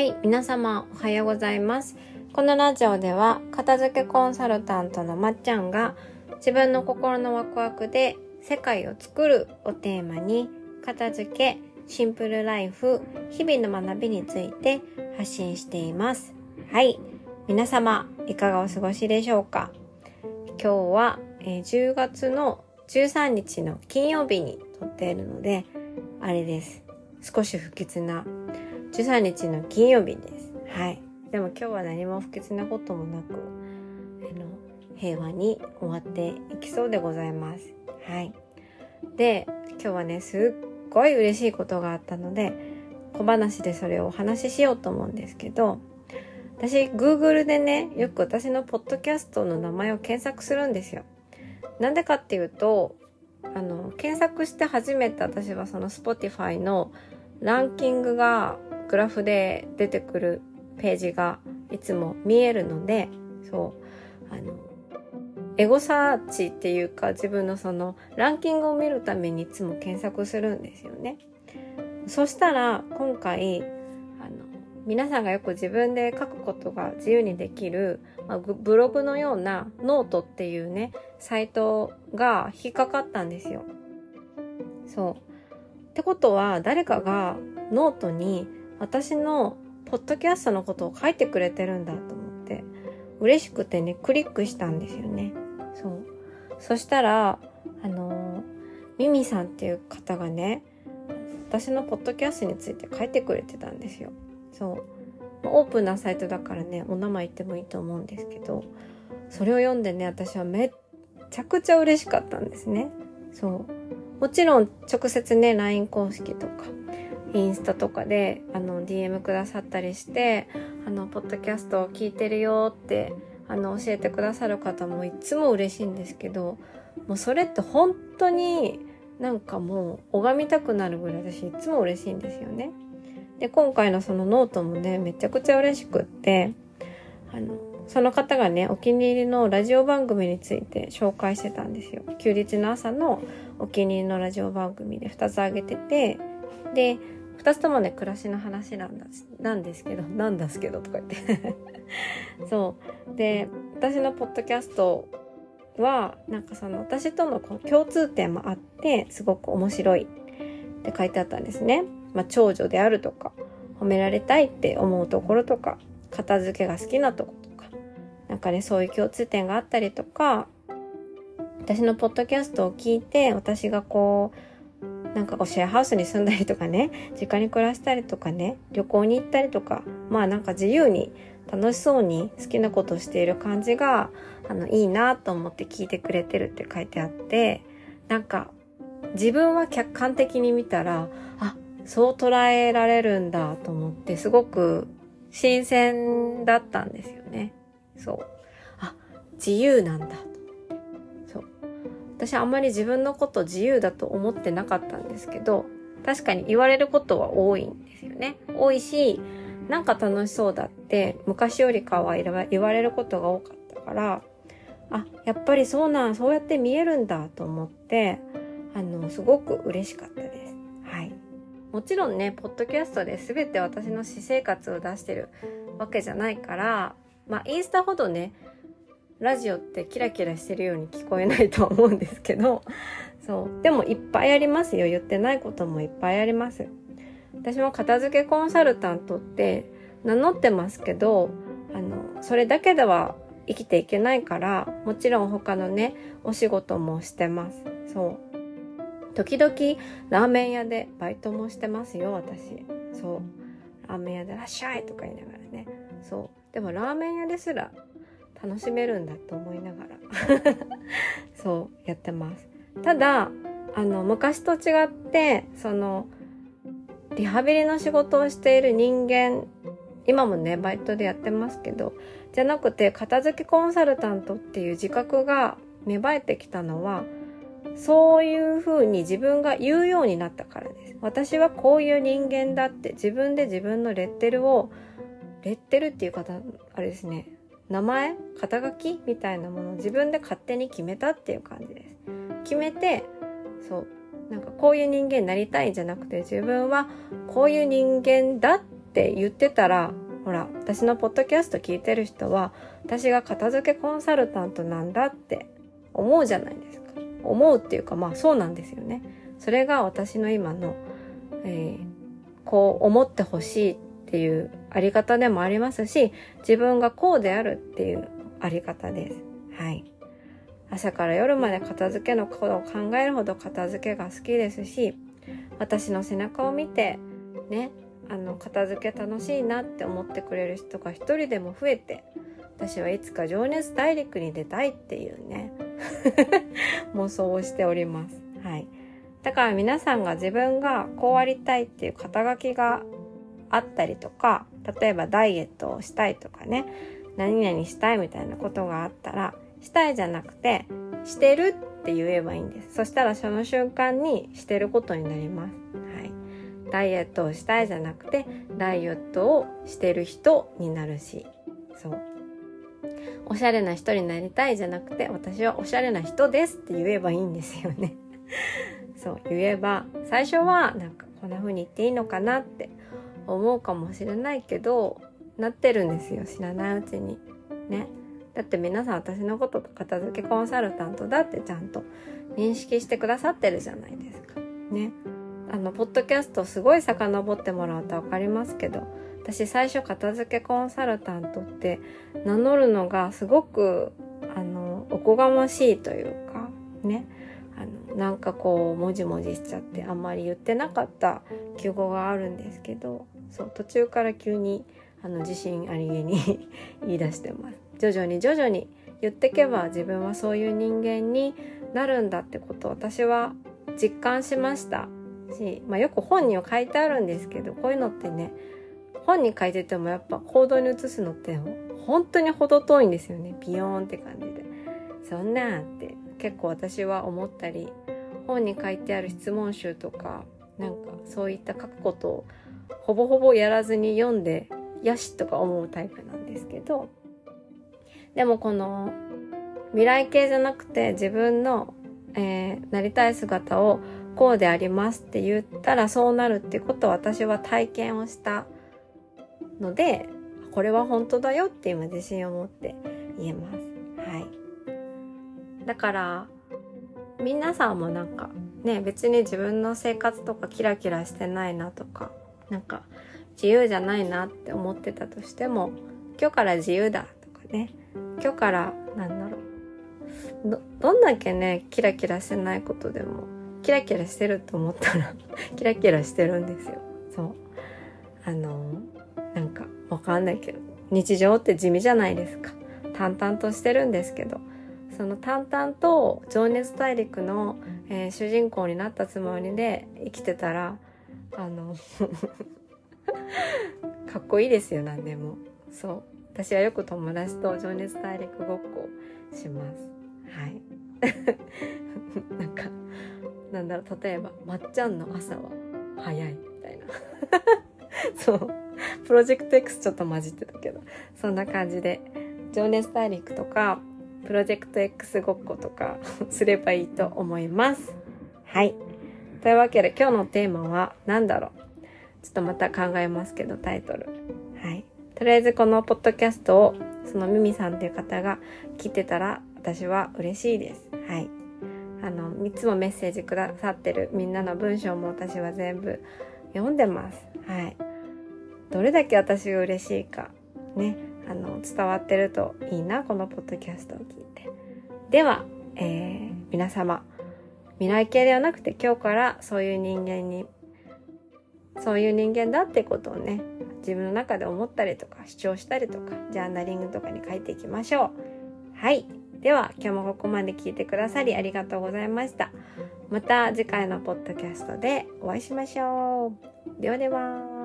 はい、皆様おはようございます。このラジオでは、片付けコンサルタントのまっちゃんが、自分の心のワクワクで世界を作るをテーマに、片付け、シンプルライフ、日々の学びについて発信しています。はい、皆様、いかがお過ごしでしょうか？今日は、え10月の13日の金曜日に撮っているので、あれです。少し不吉な13日の金曜日です。はい。でも今日は何も不吉なこともなく、あの、平和に終わっていきそうでございます。はい。で、今日はね、すっごい嬉しいことがあったので、小話でそれをお話ししようと思うんですけど、私、Google でね、よく私のポッドキャストの名前を検索するんですよ。なんでかっていうと、あの、検索して初めて私はその Spotify のランキングがグラフで出てくるページがいつも見えるので、そう、あの、エゴサーチっていうか自分のそのランキングを見るためにいつも検索するんですよね。そしたら今回、あの、皆さんがよく自分で書くことが自由にできる、まあ、ブログのようなノートっていうね、サイトが引っかかったんですよ。そう。ってことは誰かがノートに私のポッドキャストのことを書いてくれてるんだと思って嬉しくてねクリックしたんですよね。そう。そしたらあのミミさんっていう方がね私のポッドキャストについて書いてくれてたんですよ。そう。オープンなサイトだからねお名前言ってもいいと思うんですけどそれを読んでね私はめっちゃくちゃ嬉しかったんですね。そう。もちろん直接ね LINE 公式とかインスタとかであの DM くださったりしてあのポッドキャストを聞いてるよってあの教えてくださる方もいつも嬉しいんですけどもうそれって本当になんかもう拝みたくなるぐらい私いつも嬉しいんですよね。で今回のそのノートもねめちゃくちゃ嬉しくってあのその方がねお気に入りのラジオ番組について紹介してたんですよ。休日の朝のお気に入りのラジオ番組で2つ挙げててで2つともね暮らしの話なんだなんですけどなんですけどとか言って。そう。で私のポッドキャストはなんかその私とのこう共通点もあってすごく面白いって書いてあったんですね、まあ、長女であるとか褒められたいって思うところとか片付けが好きなとことか。なんかねそういう共通点があったりとか私のポッドキャストを聞いて私がこうなんかこうシェアハウスに住んだりとかね 実家に暮らしたりとかね旅行に行ったりとかまあなんか自由に楽しそうに好きなことをしている感じがあのいいなと思って聞いてくれてるって書いてあってなんか自分は客観的に見たらあそう捉えられるんだと思ってすごく新鮮だったんですよね。そう。あ自由なんだと。私あんまり自分のこと自由だと思ってなかったんですけど確かに言われることは多いんですよね。多いしなんか楽しそうだって昔よりかは言われることが多かったからあやっぱりそうなんそうやって見えるんだと思ってあのすごく嬉しかったです。はい。もちろんねポッドキャストで全て私の私生活を出してるわけじゃないからまあインスタほどねラジオってキラキラしてるように聞こえないと思うんですけどそう。でもいっぱいありますよ。言ってないこともいっぱいあります。私も片付けコンサルタントって名乗ってますけどあのそれだけでは生きていけないからもちろん他のねお仕事もしてます。そう。時々ラーメン屋でバイトもしてますよ私。そう。ラーメン屋で「らっしゃい!」とか言いながらね。そう。でもラーメン屋ですら楽しめるんだと思いながら。そうやってます。ただあの昔と違ってそのリハビリの仕事をしている人間今もねバイトでやってますけどじゃなくて片付けコンサルタントっていう自覚が芽生えてきたのはそういうふうに自分が言うようになったからです。私はこういう人間だって自分で自分のレッテルをレッテルっていう方あれですね名前肩書きみたいなものを自分で勝手に決めたっていう感じです。決めてそうなんかこういう人間になりたいんじゃなくて自分はこういう人間だっって言ってたらほら私のポッドキャスト聞いてる人は私が片付けコンサルタントなんだって思うじゃないですか。思うっていうかまあそうなんですよね。それが私の今の、えー、こう思ってほしいっていうあり方でもありますし自分がこうであるっていうあり方ですはい朝から夜まで片付けのことを考えるほど片付けが好きですし私の背中を見てねあの片付け楽しいなって思ってくれる人が一人でも増えて私はいつか情熱大陸に出たいっていうね 妄想をしております。はい。だから皆さんが自分がこうありたいっていう肩書きがあったりとか例えばダイエットをしたいとかね何々したいみたいなことがあったらしたいじゃなくてしてるって言えばいいんです。そしたらその瞬間にしてることになります。はい。ダイエットをしたいじゃなくてダイエットをしてる人になるし。そう。おしゃれな人になりたいじゃなくて私はおしゃれな人ですって言えばいいんですよね。そう。言えば最初はなんかこんな風に言っていいのかなって思うかもしれないけどなってるんですよ知らないうちに。ね。だって皆さん私のこと片付けコンサルタントだってちゃんと認識してくださってるじゃないですか。ね。あのポッドキャストすごい遡ってもらうと分かりますけど私最初片付けコンサルタントって名乗るのがすごくあのおこがましいというかね。あのなんかこうもじもじしちゃってあんまり言ってなかった記号があるんですけどそう途中から急にあの自信ありげに 言い出してます。徐々に徐々に言ってけば自分はそういう人間になるんだってことを私は実感しました。し、まあ、よく本には書いてあるんですけどこういうのってね本に書いててもやっぱ行動に移すのって本当に程遠いんですよね。ビヨーンって感じで。そんなって結構私は思ったり本に書いてある質問集とかなんかそういった書くことをほぼほぼやらずに読んでよしとか思うタイプなんですけどでもこの未来系じゃなくて自分の、えー、なりたい姿をこうでありますって言ったらそうなるってことを私は体験をしたのでこれは本当だよって今自信を持って言えます。はい。だから皆さんもなんかね別に自分の生活とかキラキラしてないなとかなんか自由じゃないなって思ってたとしても今日から自由だとかね。今日からなんだろう。どどんだけねキラキラしてないことでもキラキラしてると思ったら キラキラしてるんですよ。そう。あのなんかわかんないけど日常って地味じゃないですか。淡々としてるんですけどその淡々と情熱大陸の、えー、主人公になったつもりで生きてたらあの かっこいいですよ何でも。そう。私はよく友達と情熱大陸ごっこします。はい。なんかなんだろう例えばまっちゃんの朝は早いみたいな。そう。プロジェクト X ちょっと混じってたけど。そんな感じで情熱大陸とかプロジェクト X ごっことかすればいいと思います。はい。というわけで今日のテーマは何だろうちょっとまた考えますけどタイトルはいとりあえずこのポッドキャストをそのミミさんという方が聞いてたら私は嬉しいですはいあの3つもメッセージくださってるみんなの文章も私は全部読んでます。はい。どれだけ私が嬉しいか、ね、あの、伝わってるといいな、このポッドキャストを聞いて。では、えー、皆様、未来系ではなくて今日からそういう人間に、そういう人間だってことをね、自分の中で思ったりとか主張したりとか、ジャーナリングとかに書いていきましょう。はい。では今日もここまで聞いてくださりありがとうございました。また次回のポッドキャストでお会いしましょう。ではでは。